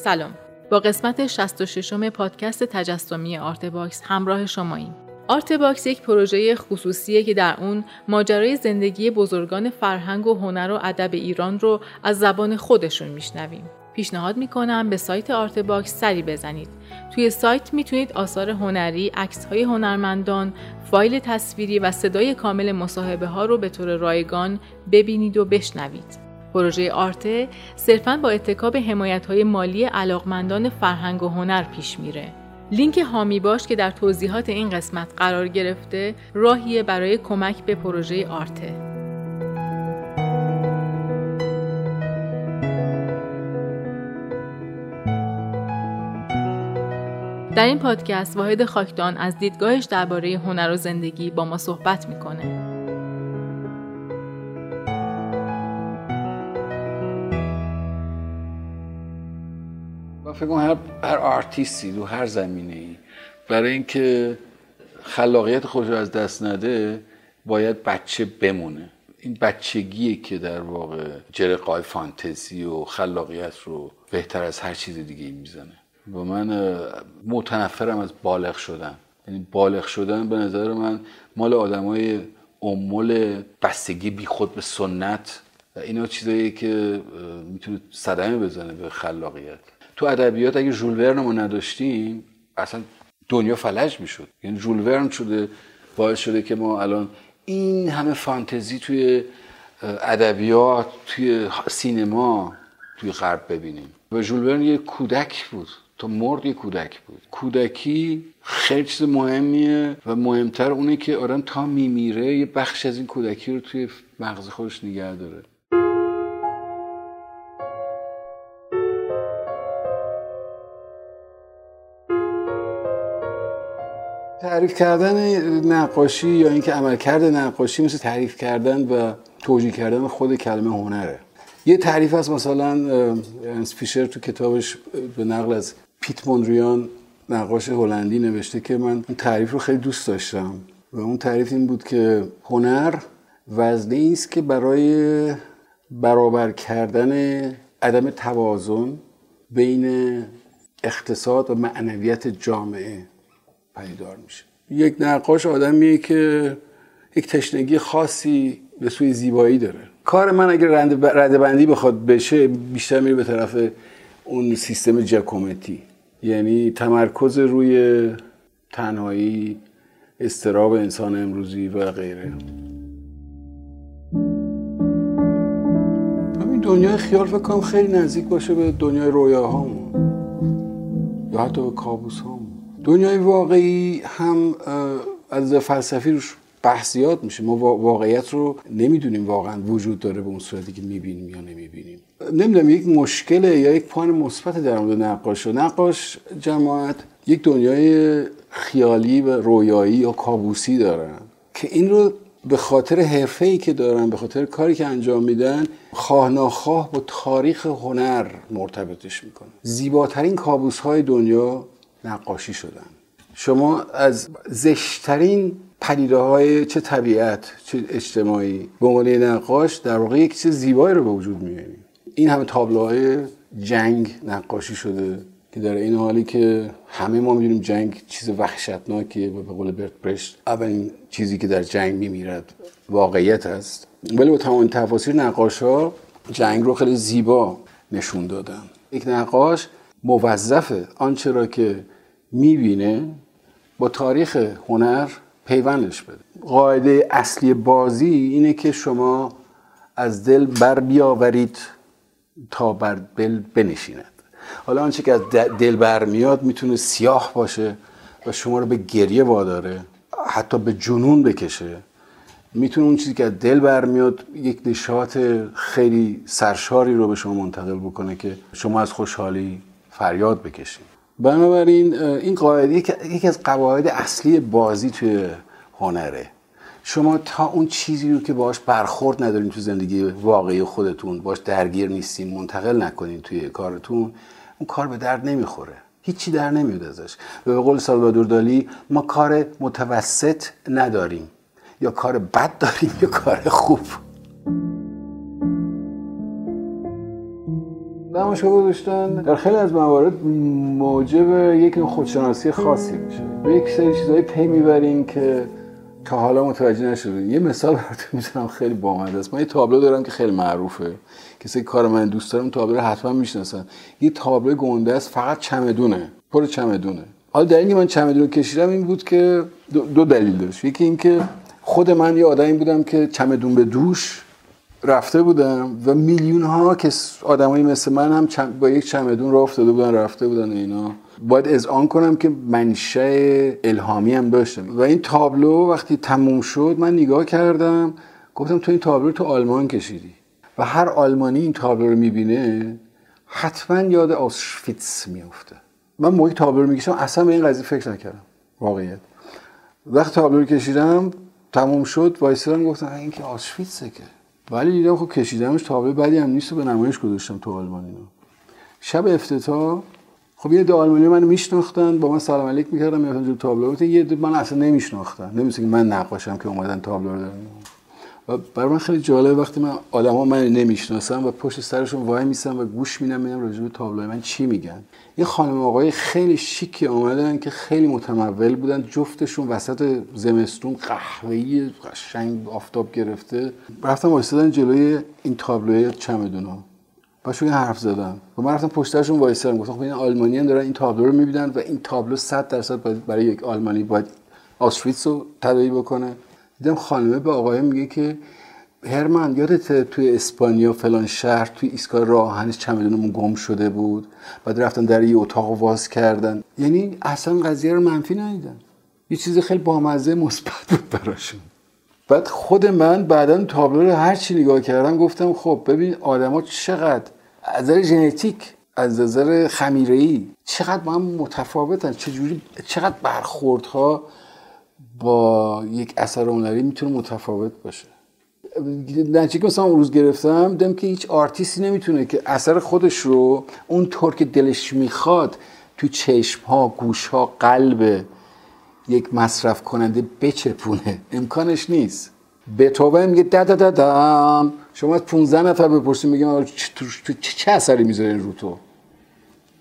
سلام. با قسمت 66 م پادکست تجسمی Art Box همراه شماییم. Art Box یک پروژه خصوصیه که در اون ماجرای زندگی بزرگان فرهنگ و هنر و ادب ایران رو از زبان خودشون میشنویم. پیشنهاد می‌کنم به سایت Art Box سری بزنید. توی سایت می‌تونید آثار هنری، عکس های هنرمندان، فایل تصویری و صدای کامل مصاحبه ها رو به طور رایگان ببینید و بشنوید. پروژه آرته صرفا با اتکاب حمایت های مالی علاقمندان فرهنگ و هنر پیش میره. لینک هامی باش که در توضیحات این قسمت قرار گرفته راهیه برای کمک به پروژه آرته. در این پادکست واحد خاکدان از دیدگاهش درباره هنر و زندگی با ما صحبت می‌کنه. فکر هر هر آرتیستی رو هر زمینه ای برای اینکه خلاقیت خودش از دست نده باید بچه بمونه. این بچگیه که در واقع جرقای فانتزی و خلاقیت رو بهتر از هر چیز دیگه می‌زنه. و من متنفرم از بالغ شدن. یعنی بالغ شدن به نظر من مال آدمای امول بستگی بی خود به سنت. و اینا چیزایی که می‌تونه صدمه بزنه به خلاقیت. تو ادبیات اگه ژول ورن ما نداشتیم اصلا دنیا فلج می‌شد. یعنی ژول ورن شده باعث شده که ما الان این همه فانتزی توی ادبیات توی سینما توی غرب ببینیم. و ژول ورن یه کودک بود. تو مرد یه کودک بود. کودکی خیلی چیز مهمیه و مهمتر اونه که آدم تا میمیره یه بخش از این کودکی رو توی مغز خودش نگه داره. تعریف کردن نقاشی یا اینکه عملکرد نقاشی مثل تعریف کردن و توجیه کردن خود کلمه هنره. یه تعریف هست مثلا انس فیشر تو کتابش به نقل از پیت موندریان نقاش هلندی نوشته که من اون تعریف رو خیلی دوست داشتم و اون تعریف این بود که هنر وزنه است که برای برابر کردن عدم توازن بین اقتصاد و معنویت جامعه پدیدار میشه. یک نقاش آدمیه که یک تشنگی خاصی به سوی زیبایی داره. کار من اگر رده بندی بخواد بشه بیشتر میره به طرف اون سیستم جکومتی یعنی تمرکز روی تنهایی استراب انسان امروزی و غیره. همین دنیای خیال فکر کنم خیلی نزدیک باشه به دنیای رویاهامون. یا حتی به کابوس دنیای واقعی هم از فلسفی روش بحثیات میشه. ما واقعیت رو نمی‌دونیم واقعا وجود داره به اون صورتی که می‌بینیم یا نمی‌بینیم. نمی‌دونم یک مشکله یا یک پوان مثبت در مورد نقاش. و نقاش جماعت یک دنیای خیالی و رویایی یا کابوسی دارن که این رو به خاطر حرفه ای که دارن به خاطر کاری که انجام میدن خواه ناخواه با تاریخ هنر مرتبطش می‌کنن زیباترین کابوس های دنیا نقاشی شدن. شما از زشترین پدیده های چه طبیعت چه اجتماعی به عنوان نقاش در واقع یک چیز زیبایی رو به وجود میاریم این همه تابلوهای جنگ نقاشی شده که در این حالی که همه ما می‌دونیم جنگ چیز وحشتناکیه و به قول برت برشت اولین چیزی که در جنگ میمیرد واقعیت است. ولی با تمام تفاصیل نقاش ها جنگ رو خیلی زیبا نشون دادن. یک نقاش موظف آنچه را که می‌بینه با تاریخ هنر پیوندش بده. قاعده اصلی بازی اینه که شما از دل بر بیاورید تا بر دل بنشیند. حالا آنچه که از دل بر میاد می‌تونه سیاه باشه و شما رو به گریه واداره حتی به جنون بکشه. می‌تونه اون چیزی که از دل برمیاد یک نشاط خیلی سرشاری رو به شما منتقل بکنه که شما از خوشحالی فریاد بکشیم. بنابراین این قاعده یکی از قواعد اصلی بازی توی هنره. شما تا اون چیزی رو که باش برخورد ندارین تو زندگی واقعی خودتون باش درگیر نیستین منتقل نکنین توی کارتون اون کار به درد نمی‌خوره. هیچی در نمیاد ازش. به قول سالوادور دالی ما کار متوسط نداریم. یا کار بد داریم یا کار خوب. نمایشگاه گذاشتن. در خیلی از موارد موجب یک خودشناسی خاصی میشه. به یک سری چیزایی پی می‌برین که تا حالا متوجه نشده. یه مثال براتون می‌زنم خیلی بامزه است. من یه تابلو دارم که خیلی معروفه. کسی کار من دوست دارم تابلو رو حتما می‌شناسن. یه تابلو گنده است فقط چمدونه. پر چمدونه. حالا در اینکه من چمدون کشیدم این بود که دو, دلیل داشت. یکی اینکه خود من یه آدمی بودم که چمدون به دوش رفته بودم و میلیون ها که آدمایی مثل من هم با یک چمدون راه افتاده بودن رفته بودن اینا. باید از آن کنم که منشه الهامی هم داشتم. و این تابلو وقتی تموم شد من نگاه کردم گفتم تو این تابلو تو آلمان کشیدی. و هر آلمانی این تابلو رو می‌بینه حتما یاد آشفیتس میفته من موقعی تابلو می‌کشم اصلا به این قضیه فکر نکردم واقعیت. وقتی تابلو کشیدم تموم شد وایسران گفتم این که آشفیتسه که. ولی دیدم خب کشیدمش تابلو بعدی هم نیست و به نمایش گذاشتم تو آلمان اینو شب افتتاح خب یه دو آلمانی من میشناختن با من سلام علیک می‌کردم می‌رفتن جو تابلو یه من اصلا نمیشناختن. نمیشه که من نقاشم که اومدن تابلو رو دارن. و برای من خیلی جالب وقتی من آدما من نمی‌شناسم و پشت سرشون وای میسم و گوش میدم میدم راجع به تابلوی من چی میگن؟ یه خانم آقای خیلی شیکی آمدن که خیلی متمول بودن جفتشون وسط زمستون قهوه‌ای قشنگ آفتاب گرفته. رفتم وایسادن جلوی این تابلوی چمدونا. باشون حرف زدم و من رفتم پشتشون وایسادم. گفتم خب این آلمانی دارن این تابلو رو می‌بینن و این تابلو 100 درصد برای یک آلمانی باید آشویتس رو تدایی بکنه. دیدم خانمه به آقای میگه که هرمن یادت توی اسپانیا فلان شهر توی ایستگاه راهنش چمدونمون گم شده بود. بعد رفتن در یه اتاق واز کردن. یعنی اصلا قضیه رو منفی ندیدن. یه چیز خیلی بامزه مثبت بود براشون. بعد خود من بعدا تابلو رو هر چی نگاه کردم گفتم خب ببین آدما چقدر از نظر ژنتیک از نظر خمیره‌ای چقدر با هم متفاوتن. چجوری چقدر برخوردها با یک اثر هنری می‌تونه متفاوت باشه. نتیجه که مثلا اون روز گرفتم دیدم که هیچ آرتیستی نمی‌تونه که اثر خودش رو اونطور که دلش می‌خواد تو چشم ها گوش ها قلب یک مصرف کننده بچپونه. امکانش نیست. بتوون میگه دا دا دا شما از 15 نفر بپرسی میگه تو چه اثری می‌ذاره رو تو؟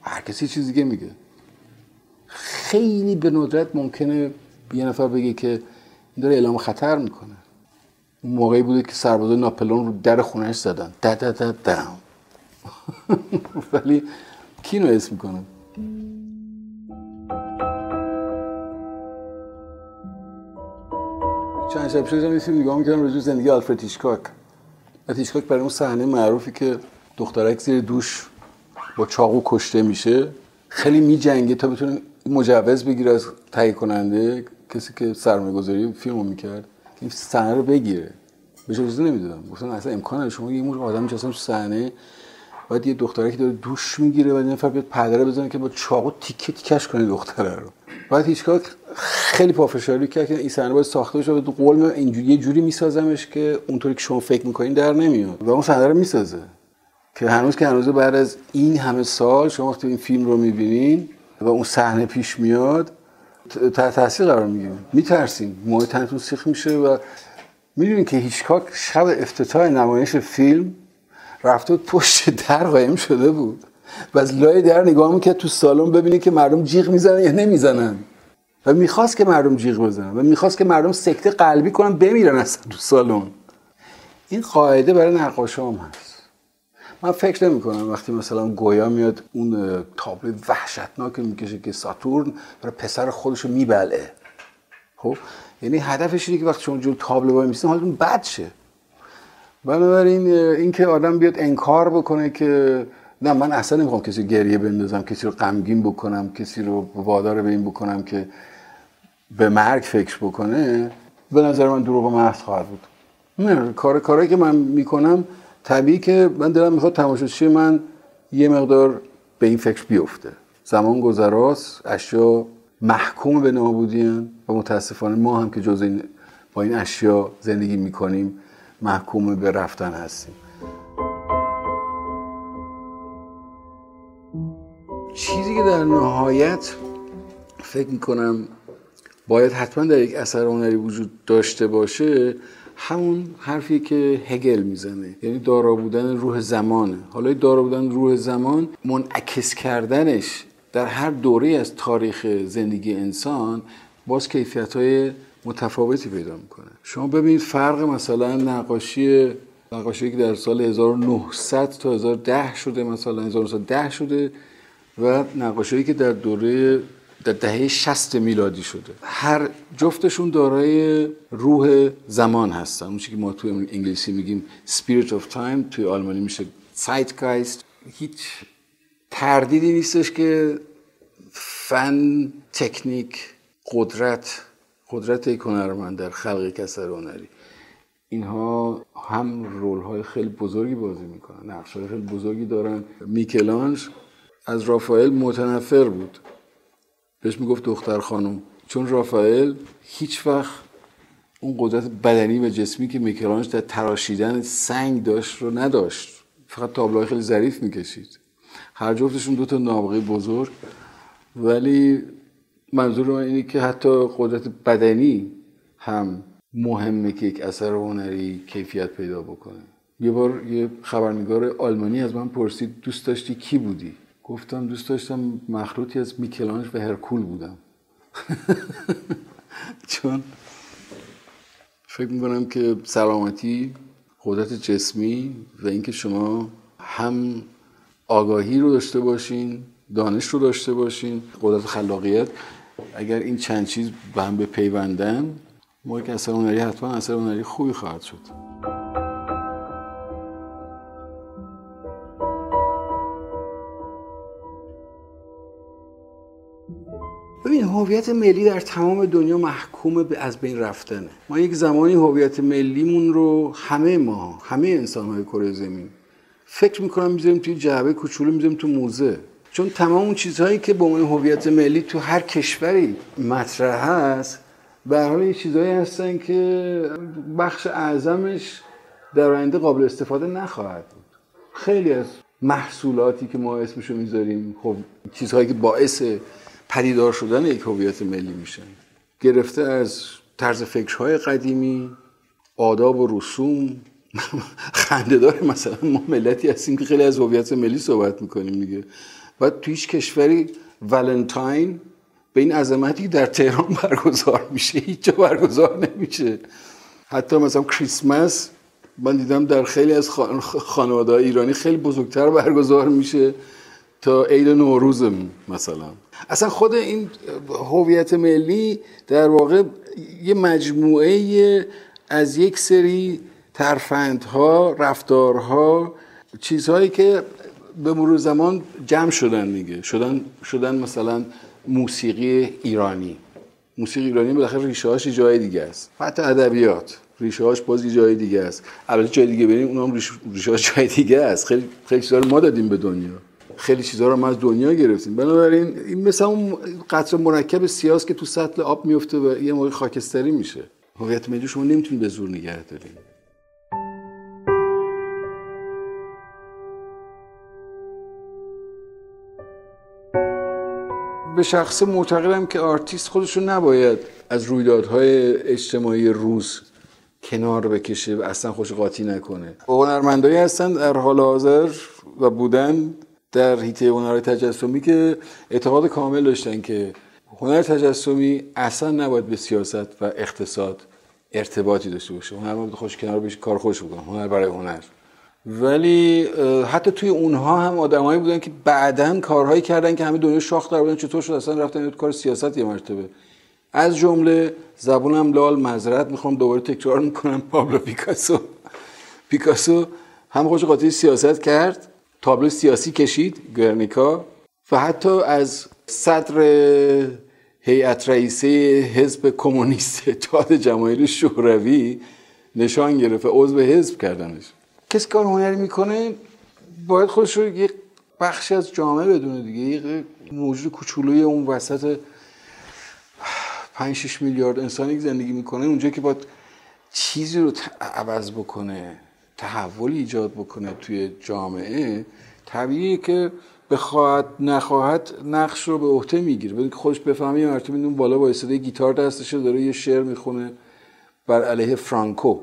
هر کسی چیز دیگه میگه. خیلی به ندرت ممکنه یه نفر بگه که این داره اعلام خطر می‌کنه. اون موقعی بوده که سربازای ناپلون رو در خونش زدن. دا دا دا دا ولی کی نو اسم می‌کنه؟ چند شب شد یه نگاه می‌کردم رجوع زندگی آلفرد هیچکاک. هیچکاک برای اون صحنه معروفی که دخترک زیر دوش با چاقو کشته میشه خیلی میجنگه تا بتونه مجوز بگیره از تهیه کننده کسی که سرمایه گذاری فیلم رو می‌کرد این صحنه رو بگیره. بهش اجازه نمی‌دادم گفتن اصلا امکان شما یه مور آدم نشستن تو صحنه باید یه دختره که داره دوش می‌گیره یه نفر بیاد پدره بزنه که با چاقو تیکه تیکش کنه دختره رو. بعد هیچکار خیلی پافشاری کرد که این صحنه باید ساخته بشه تو قول اینجوری یه جوری میسازمش که اونطوری که شما فکر می‌کنین در نمیاد. و اون صحنه رو می‌سازه. که هنوز که هنوز بعد از این همه سال شما وقتی این فیلم رو می‌بینین و اون صحنه پیش میاد تحت تاثیر قرار می‌گیرین میترسین موهای تنتون سیخ میشه و می‌دونین که هیچکاک شب افتتاح نمایش فیلم رفته پشت در قایم شده بود. و از لای در نگاه می‌کرد تو سالن ببینه که مردم جیغ می‌زنن یا نمی‌زنن. و می‌خواست که مردم جیغ بزنن و می‌خواست که مردم سکته قلبی کنن بمیرن اصلا تو سالن. این قاعده برای نقاشام هست. من فکر نمی کنم وقتی مثلا گویا میاد اون تابلو وحشتناک می‌کشه که ساتورن برای پسر خودش رو خب؟ یعنی هدفش اینه که وقتی شما جور تابلو وای میسین حالتون بد شه. بنابراین اینکه آدم بیاد انکار بکنه که نه من اصلا نمی‌خوام کسی گریه بندازم کسی رو غمگین بکنم کسی رو وادار به این بکنم که به مرگ فکر بکنه به نظر من دروغ محض خواهد بود. نه کار کاری که من می‌کنم طبیعی که من دلم می‌خواد تماشاچی من یه مقدار به این فکر بیفته. زمان گذراست اشیا محکوم به نابودی و متاسفانه ما هم که جز این با این اشیا زندگی می‌کنیم محکوم به رفتن هستیم. چیزی که در نهایت فکر می‌کنم باید حتما در یک اثر هنری وجود داشته باشه همون حرفی که هگل می‌زنه. یعنی دارا بودن روح زمانه. حالا دارا بودن روح زمان منعکس کردنش در هر دوره از تاریخ زندگی انسان باز کیفیت های متفاوتی پیدا می‌کنه. شما ببینید فرق مثلا نقاشی نقاشی که در سال 1900 تا 1010 شده مثلا 1910 شده و نقاشی که در دوره در دهه 60 میلادی شده. هر جفتشون دارای روح زمان هستن. اون که ما توی انگلیسی میگیم spirit of time توی آلمانی میشه zeitgeist. هیچ تردیدی نیستش که فن تکنیک قدرت قدرت یک هنرمند در خلق یک هنری. اینها هم رول های خیلی بزرگی بازی می‌کنن. نقش های خیلی بزرگی دارن. میکلانج از رافائل متنفر بود. بهش می‌گفت دختر خانم. چون رافائل هیچ وقت اون قدرت بدنی و جسمی که میکلانج در تراشیدن سنگ داشت رو نداشت. فقط تابلوهای خیلی ظریف می‌کشید. هر جفتشون دو تا نابغه بزرگ. ولی منظور من اینه که حتی قدرت بدنی هم مهمه که یک اثر هنری کیفیت پیدا بکنه. یه بار یه خبرنگار آلمانی از من پرسید دوست داشتی کی بودی؟ گفتم دوست داشتم مخلوطی از میکلانج و هرکول بودم. چون فکر می‌کنم که سلامتی قدرت جسمی و اینکه شما هم آگاهی رو داشته باشین دانش رو داشته باشین قدرت خلاقیت اگر این چند چیز به هم بپیوندن ما که اثر هنری حتما اثر هنری خوبی خواهد شد. هویت ملی در تمام دنیا محکوم به از بین رفتنه. ما یک زمانی هویت ملیمون رو همه ما همه انسان های کره زمین فکر می‌کنم می‌ذاریم توی جعبه کوچولو می‌ذاریم تو موزه. چون تمام اون چیزهایی که به عنوان هویت ملی تو هر کشوری مطرح هست به حال یه چیزهایی هستن که بخش اعظمش در آینده قابل استفاده نخواهد بود. خیلی از محصولاتی که ما اسمشو می‌ذاریم خب چیزهایی که باعث پدیدار شدن یک هویت ملی میشن گرفته از طرز فکرهای قدیمی آداب و رسوم. خنده داره مثلا ما ملتی هستیم که خیلی از هویت ملی صحبت می‌کنیم دیگه. و تو هیچ کشوری ولنتاین به این عظمتی در تهران برگزار میشه. هیچ جا برگزار نمیشه. حتی مثلا کریسمس من دیدم در خیلی از خانواده ایرانی خیلی بزرگتر برگزار میشه تا عید نوروزمون مثلا. اصلا خود این هویت ملی در واقع یه مجموعه از یک سری ترفندها رفتارها چیزهایی که به مرور زمان جمع شدن دیگه. شدن شدن مثلا موسیقی ایرانی. موسیقی ایرانی بالاخره ریشه هاش جای دیگه است. حتی ادبیات. ریشه هاش باز جای دیگه است. البته جای دیگه بریم اونم ریشه هاش جای دیگه است. خیلی خیلی چیزا ما دادیم به دنیا. خیلی چیزها رو ما از دنیا گرفتیم. بنابراین این مثل اون قطره مرکب سیاس که تو سطل آب میفته و یه موقع خاکستری میشه. هویت ملی شما نمی‌تونید به زور نگه به شخص معتقدم که آرتیست خودشو نباید از رویدادهای اجتماعی روز کنار بکشه و اصلا خودشو قاطی نکنه. هنرمندایی هستن در حال حاضر و بودن. در هیته هنر تجسمی که اعتقاد کامل داشتن که هنر تجسمی اصلا نباید به سیاست و اقتصاد ارتباطی داشته باشه. هنر باید خوش کنار بشه کار خوش بکنه هنر برای هنر. ولی حتی توی اونها هم آدمایی بودن که بعدا کارهایی کردن که همه دنیا شاخ در بودن چطور شد؟ اصلا رفتن کار سیاست یه مرتبه. از جمله زبونم لال معذرت می‌خوام دوباره تکرار می‌کنم پابلو پیکاسو. پیکاسو هم خوش قاطی سیاست کرد. تابلو سیاسی کشید گرنیکا. و حتی از صدر هیئت رئیسه حزب کمونیست اتحاد جماهیر شوروی نشان گرفت و عضو حزب کردنش. کسی کار هنری می‌کنه باید خودش رو یه بخشی از جامعه بدونه دیگه. یه موجود کوچولوی اون وسط 5 6 میلیارد انسانی زندگی می‌کنه اونجا که باید چیزی رو عوض بکنه. تحول ایجاد بکنه توی جامعه طبیعیه که بخواهد نخواهد نقش رو به عهده می‌گیره. ببین که خودش بفهمه یه اون بالا با صدای گیتار دستشه داره یه شعر می‌خونه بر علیه فرانکو.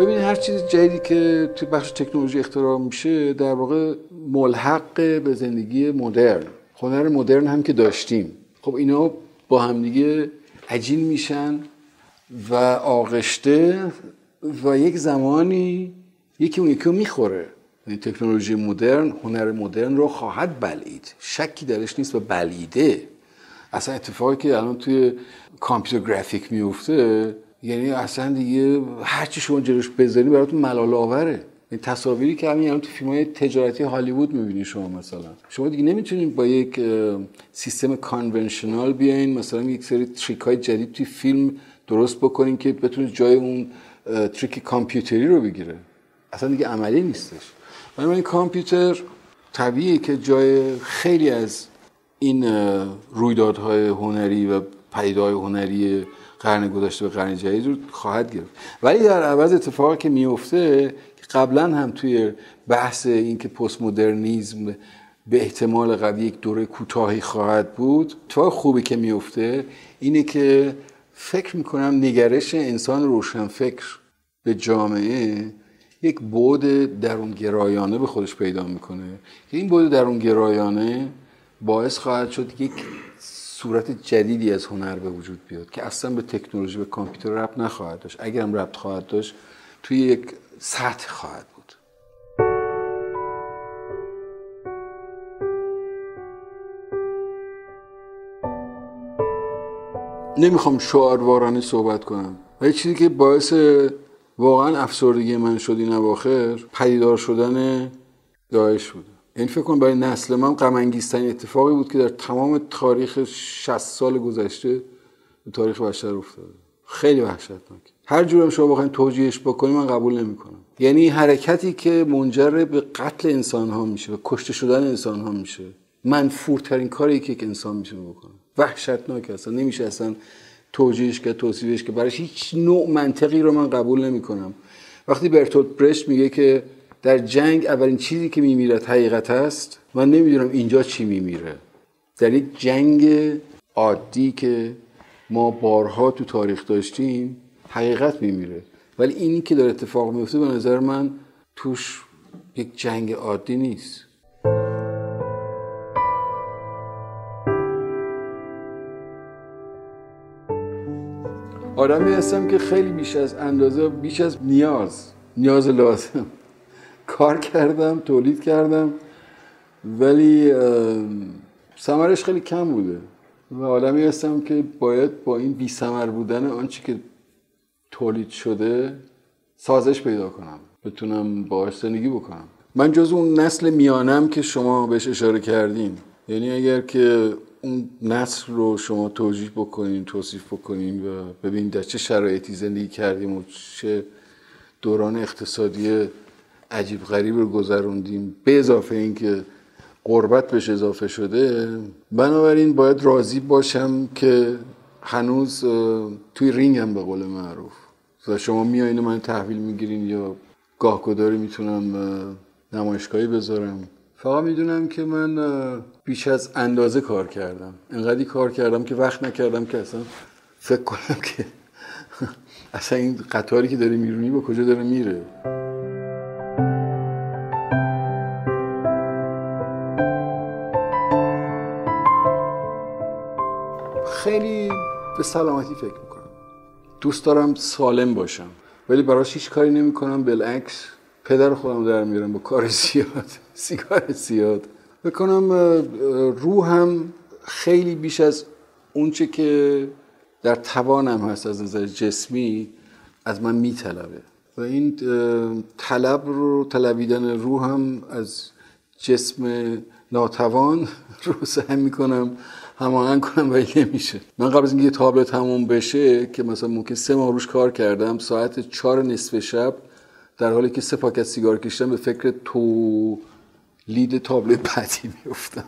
ببینید هر چیز جدیدی که توی بخش تکنولوژی اختراع میشه در واقع ملحق به زندگی مدرن. هنر مدرن هم که داشتیم. خب اینا با همدیگه عجین میشن و آغشته و یک زمانی یکی اون یکی رو می‌خوره. یعنی تکنولوژی مدرن هنر مدرن رو خواهد بلعید. شکی درش نیست و بلیده اصلا اتفاقی که الان توی کامپیوتر گرافیک میفته یعنی اصلا دیگه هرچی شما جلوش بذاری براتون ملال آوره. این تصاویری که همین الان تو فیلم های تجارتی هالیوود می‌بینی شما مثلا. شما دیگه نمی‌تونید با یک سیستم کانونشنال بیاین مثلا یک سری تریک جدید توی فیلم درست بکنین که بتونید جای اون تریک کامپیوتری رو بگیره. اصلا دیگه عملی نیستش. این کامپیوتر طبیعیه که جای خیلی از این رویدادهای هنری و پیدای هنری قرن گذشته به قرن جدید رو خواهد گرفت. ولی در عوض اتفاقی که میفته قبلا هم توی بحث اینکه پست مدرنیزم به احتمال قوی یک دوره کوتاهی خواهد بود اتفاق خوبی که میفته اینه که فکر می‌کنم نگرش انسان روشن فکر به جامعه یک بود درون گرایانه به خودش پیدا می‌کنه. که این بود درون گرایانه باعث خواهد شد یک صورت جدیدی از هنر به وجود بیاد که اصلا به تکنولوژی به کامپیوتر ربط نخواهد داشت. اگر هم ربط خواهد داشت توی یک سطح خواهد بود. نمی‌خوام شعاروارانه صحبت کنم. و چیزی که باعث واقعا افسردگی من شد این اواخر پدیدار شدن داعش بود. این فکر کنم برای نسل من غم اتفاقی بود که در تمام تاریخ 60 سال گذشته به تاریخ بشر افتاده. خیلی وحشتناک. هر جورم شما بخواید توجیهش بکنی من قبول نمی‌کنم. یعنی حرکتی که منجر به قتل انسان ها میشه و کشته شدن انسان ها میشه منفورترین کاری که یک انسان میشه بکنه. وحشتناک اصلا نمیشه اصلا توجیهش که توصیفش که برایش هیچ نوع منطقی رو من قبول نمی‌کنم. وقتی برتولد برشت میگه که در جنگ اولین چیزی که میمیرد حقیقت است من نمی‌دونم اینجا چی میمیره. در یک جنگ عادی که ما بارها تو تاریخ داشتیم حقیقت میمیره. ولی اینی که داره اتفاق میفته به نظر من توش یک جنگ عادی نیست. آدمی هستم که خیلی بیش از اندازه بیش از نیاز نیاز لازم. کار کردم تولید کردم ولی سمرش خیلی کم بوده. و آدمی هستم که باید با این بی سمر بودن آنچه که تولید شده سازش پیدا کنم. بتونم باهاش زندگی بکنم. من جز اون نسل میانم که شما بهش اشاره کردین. یعنی اگر که اون نسل رو شما توجیه بکنین توصیف بکنین و ببینید در چه شرایطی زندگی کردیم و چه دوران اقتصادی عجیب غریب رو گذروندیم به اضافه اینکه قربت بهش اضافه شده بنابراین باید راضی باشم که هنوز توی رینگم به قول معروف. و شما میایین من تحویل می‌گیرین یا گاهگداری می‌تونم نمایشگاهی بذارم؟ فقط می‌دونم که من بیش از اندازه کار کردم. انقدری کار کردم که وقت نکردم که اصلا فکر کنم که اصلا این قطاری که داره میرونی با کجا داره میره. خیلی به سلامتی فکر می‌کنم. دوست دارم سالم باشم. ولی براش هیچ کاری نمی‌کنم. بالعکس پدر خودم در میارم با کار زیاد سیگار زیاد. بکنم روحم خیلی بیش از اونچه که در توانم هست از نظر جسمی از من میطلبه. و این طلب رو طلبیدن روحم از جسم ناتوان رو سعی می‌کنم هماهنگ کنم ولی نمیشه من قبل از اینکه یه تابلت تموم بشه که مثلا ممکن سه ماه روش کار کردم ساعت چهار نصف شب در حالی که سه پاکت سیگار کشیدم به فکر تو لید تابلو بعدی میفتم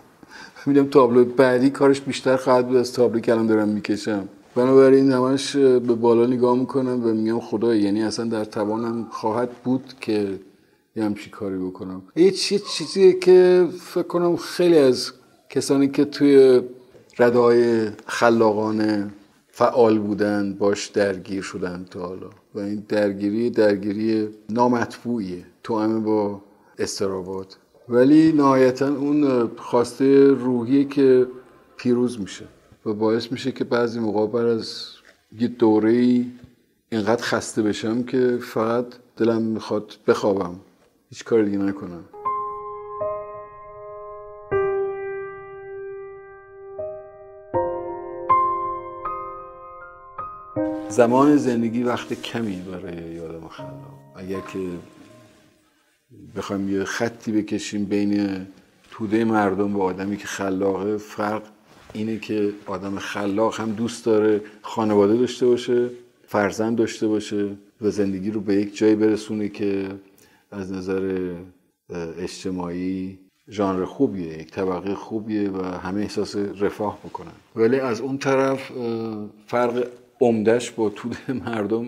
می‌دونم تابلو بعدی کارش بیشتر خواهد بود از تابلو که الان دارم می‌کشم. بنابراین همش به بالا نگاه می‌کنم و میگم خدای یعنی اصلا در توانم خواهد بود که یه همچی کاری بکنم. یه چیزیه که فکر کنم خیلی از کسانی که توی ردای خلاقانه فعال بودن باش درگیر شدن تا حالا. و این درگیری درگیری نامطبوعیه. تو با استرابات. ولی نهایتا اون خواسته روحیه که پیروز میشه. و باعث میشه که بعضی موقع از یه دوره ای اینقدر خسته بشم که فقط دلم می‌خواد بخوابم. هیچ کار دیگه نکنم. زمان زندگی وقت کمی برای یادم خلاق اگر که بخوایم یه خطی بکشیم بین توده مردم و آدمی که خلاقه فرق اینه که آدم خلاق هم دوست داره خانواده داشته باشه فرزند داشته باشه و زندگی رو به یک جایی برسونه که از نظر اجتماعی ژانر خوبیه یک طبقه خوبیه و همه احساس رفاه بکنن. ولی از اون طرف فرق عمدهش با توده مردم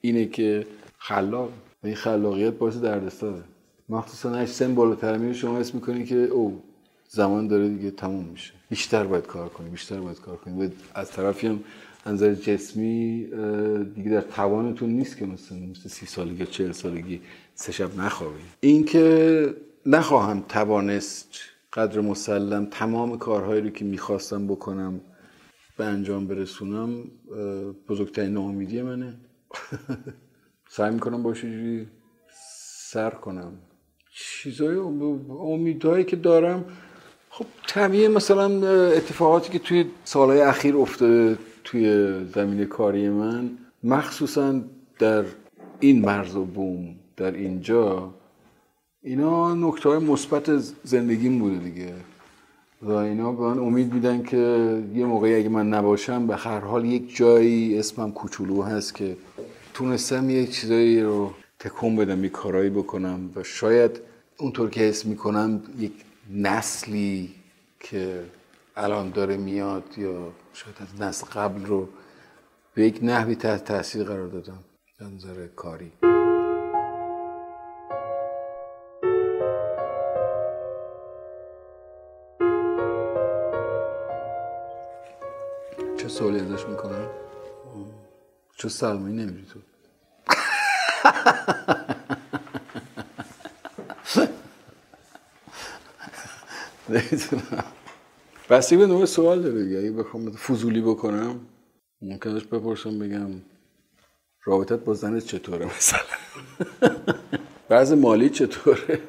اینه که خلاق. و این خلاقیت باعث دردسره مخصوصا اگه سن بالاتر میره شما اسم می‌کنی که او زمان داره دیگه تموم میشه. بیشتر باید کار کنی بیشتر باید کار کنی. و از طرفی هم نظر جسمی دیگه در توانتون نیست که مثلا مثل سی سالگی یا چهل سالگی سه شب نخوابی. این که نخواهم توانست قدر مسلم تمام کارهایی رو که می‌خواستم بکنم به انجام برسونم بزرگترین ناامیدی منه. سعی می‌کنم با جوری سر کنم. چیزای امیدهایی که دارم خب طبیعی مثلا اتفاقاتی که توی سالهای اخیر افتاده توی زمین کاری من مخصوصا در این مرز و بوم در اینجا اینا نکته های مثبت زندگیم بوده دیگه. و اینا به من امید میدن که یه موقعی اگه من نباشم به هر حال یک جایی اسمم کوچولو هست که تونستم یه چیزایی رو تکون بدم یه کارایی بکنم و شاید اونطور که حس می‌کنم یک نسلی که الان داره میاد یا شاید از نسل قبل رو به یک نحوی تحت تاثیر قرار دادم. نظر کاری. سوالی ازش می‌کنم؟ چه سلمایی نمیری تو. بسیاری به نوع سوال داره اگه بخوام فضولی بکنم ممکنش بپرسم بگم رابطت با زنت چطوره مثلا؟ بعض مالی چطوره؟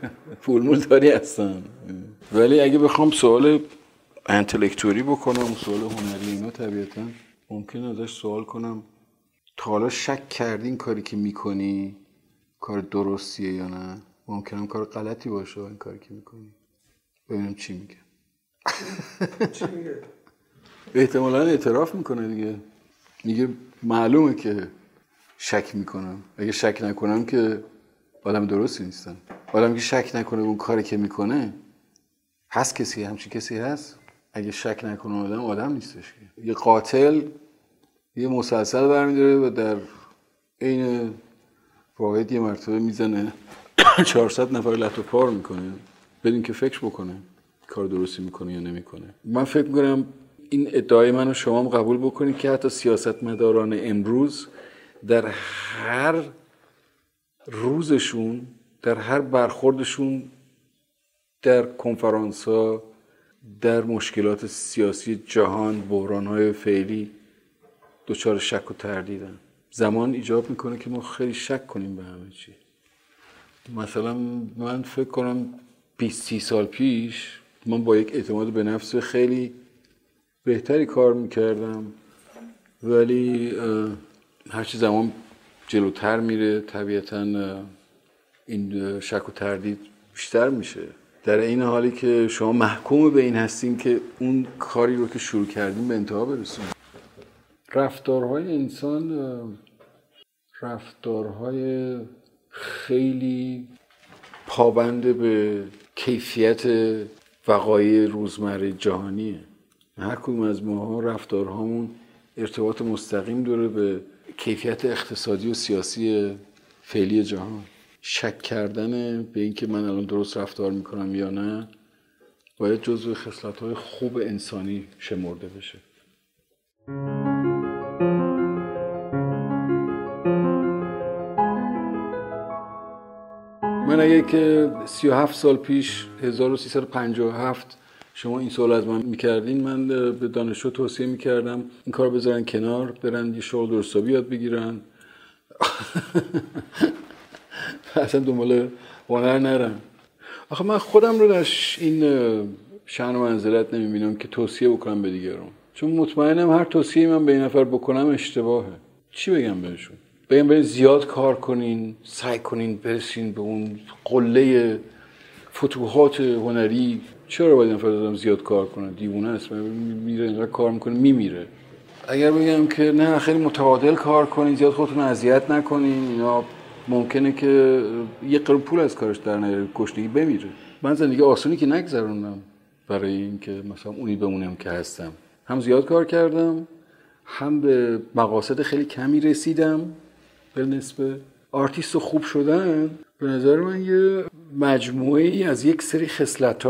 پول مول داری هستن. ولی اگه بخوام سوال انتلکتوری بکنم سوال هنری اینا طبیعتا. ممکن ازش سوال کنم. تا حالا شک کردی این کاری که می‌کنی؟ کار درستیه یا نه؟ ممکنم کار غلطی باشه این کاری که می‌کنی. ببینم چی میگه. چی میگه؟ احتمالا اعتراف می‌کنه دیگه. میگه معلومه که شک می‌کنم. اگه شک نکنم که آدم درستی نیستم آدم که شک نکنه اون کاری که می‌کنه هست کسی همچی کسی هست؟ اگه شک نکنه آدم آدم نیستش یه قاتل یه مسلسل برمیداره و در عین واحد یه مرتبه می‌زنه. 400 نفر لطو پار می‌کنه. بدین که فکر بکنه. کار درستی می‌کنه یا نمی‌کنه. من فکر می‌کنم این ادعای منو شما هم قبول بکنید که حتی سیاستمداران امروز در هر روزشون در هر برخوردشون در کنفرانس ها در مشکلات سیاسی جهان بحران های فعلی دچار شک و تردیدن. زمان ایجاب می‌کنه که ما خیلی شک کنیم به همه چی. مثلا من فکر کنم 20 سال پیش من با یک اعتماد به نفس خیلی بهتری کار می‌کردم ولی هرچی زمان جلوتر میره طبیعتا این شک و تردید بیشتر میشه. در این حالی که شما محکوم به این هستین که اون کاری رو که شروع کردیم به انتها برسونیم رفتارهای انسان رفتارهای خیلی پابند به کیفیت وقایع روزمره جهانیه. هر کدوم از ماها رفتارهامون ارتباط مستقیم داره به کیفیت اقتصادی و سیاسی فعلی جهان. شک کردن به اینکه من الان درست رفتار می‌کنم یا نه باید جزو خصلت های خوب انسانی شمرده بشه. من اگه که 37 سال پیش 1357 شما این سوال از من می‌کردین من به دانشجو توصیه می‌کردم این کار بذارن کنار برن یه شغل درستابی یاد بگیرن. اصلا دنبال هنر نرم. آخه من خودم رو در این و منزلت نمی‌بینم که توصیه بکنم به دیگران چون مطمئنم هر توصیه من به این نفر بکنم اشتباهه. چی بگم بهشون؟ بگم برین زیاد کار کنین سعی کنین برسین به اون قله فتوحات هنری. چرا باید نفر دادم زیاد کار کنه؟ دیوونه است. میره اینقدر کار می‌کنه میمیره. اگر بگم که نه خیلی متعادل کار کنین زیاد خودتون اذیت نکنین اینا ممکنه که یه قرون پول از کارش در نیاره گشنگی بمیره. من زندگی آسونی که نگذروندم برای اینکه مثلا اونی بمونم که هستم. هم زیاد کار کردم هم به مقاصد خیلی کمی رسیدم. به نسبه آرتیست خوب شدن به نظر من یه مجموعه ای از یک سری خصلت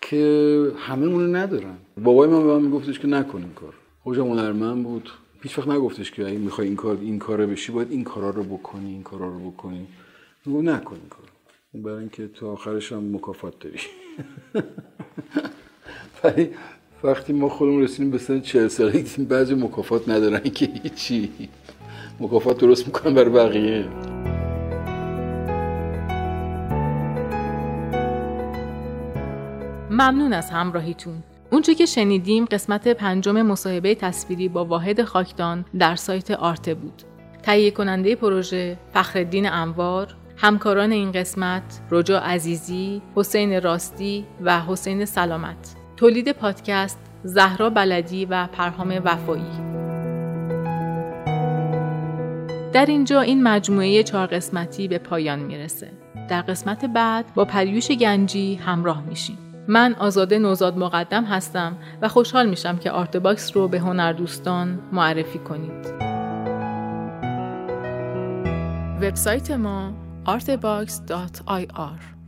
که همه اونو ندارن. بابای من به من میگفتش که نکن این کار خودشم هنرمند بود. هیچ وقت نگفتش که اگه می‌خوای این کار این کاره بشی باید این کارا رو بکنی این کارا رو بکنی. میگفت نکن این کار برای اینکه تو آخرش هم مکافات داری. ولی وقتی ما خودمون رسیدیم به سن 40 سالگی بعضی مکافات ندارن که هیچی. مکافات درست می‌کنن برای بقیه. ممنون از همراهیتون. اونچه که شنیدیم قسمت پنجم مصاحبه تصویری با واحد خاکدان در سایت آرته بود. تهیه کننده پروژه فخردین انوار، همکاران این قسمت رجا عزیزی، حسین راستی و حسین سلامت. تولید پادکست زهرا بلدی و پرهام وفایی. در اینجا این مجموعه چهار قسمتی به پایان می‌رسه. در قسمت بعد با پریوش گنجی همراه میشیم. من آزاده نوزاد مقدم هستم و خوشحال میشم که Art Box رو به هنردوستان معرفی کنید. وبسایت ما artbox.ir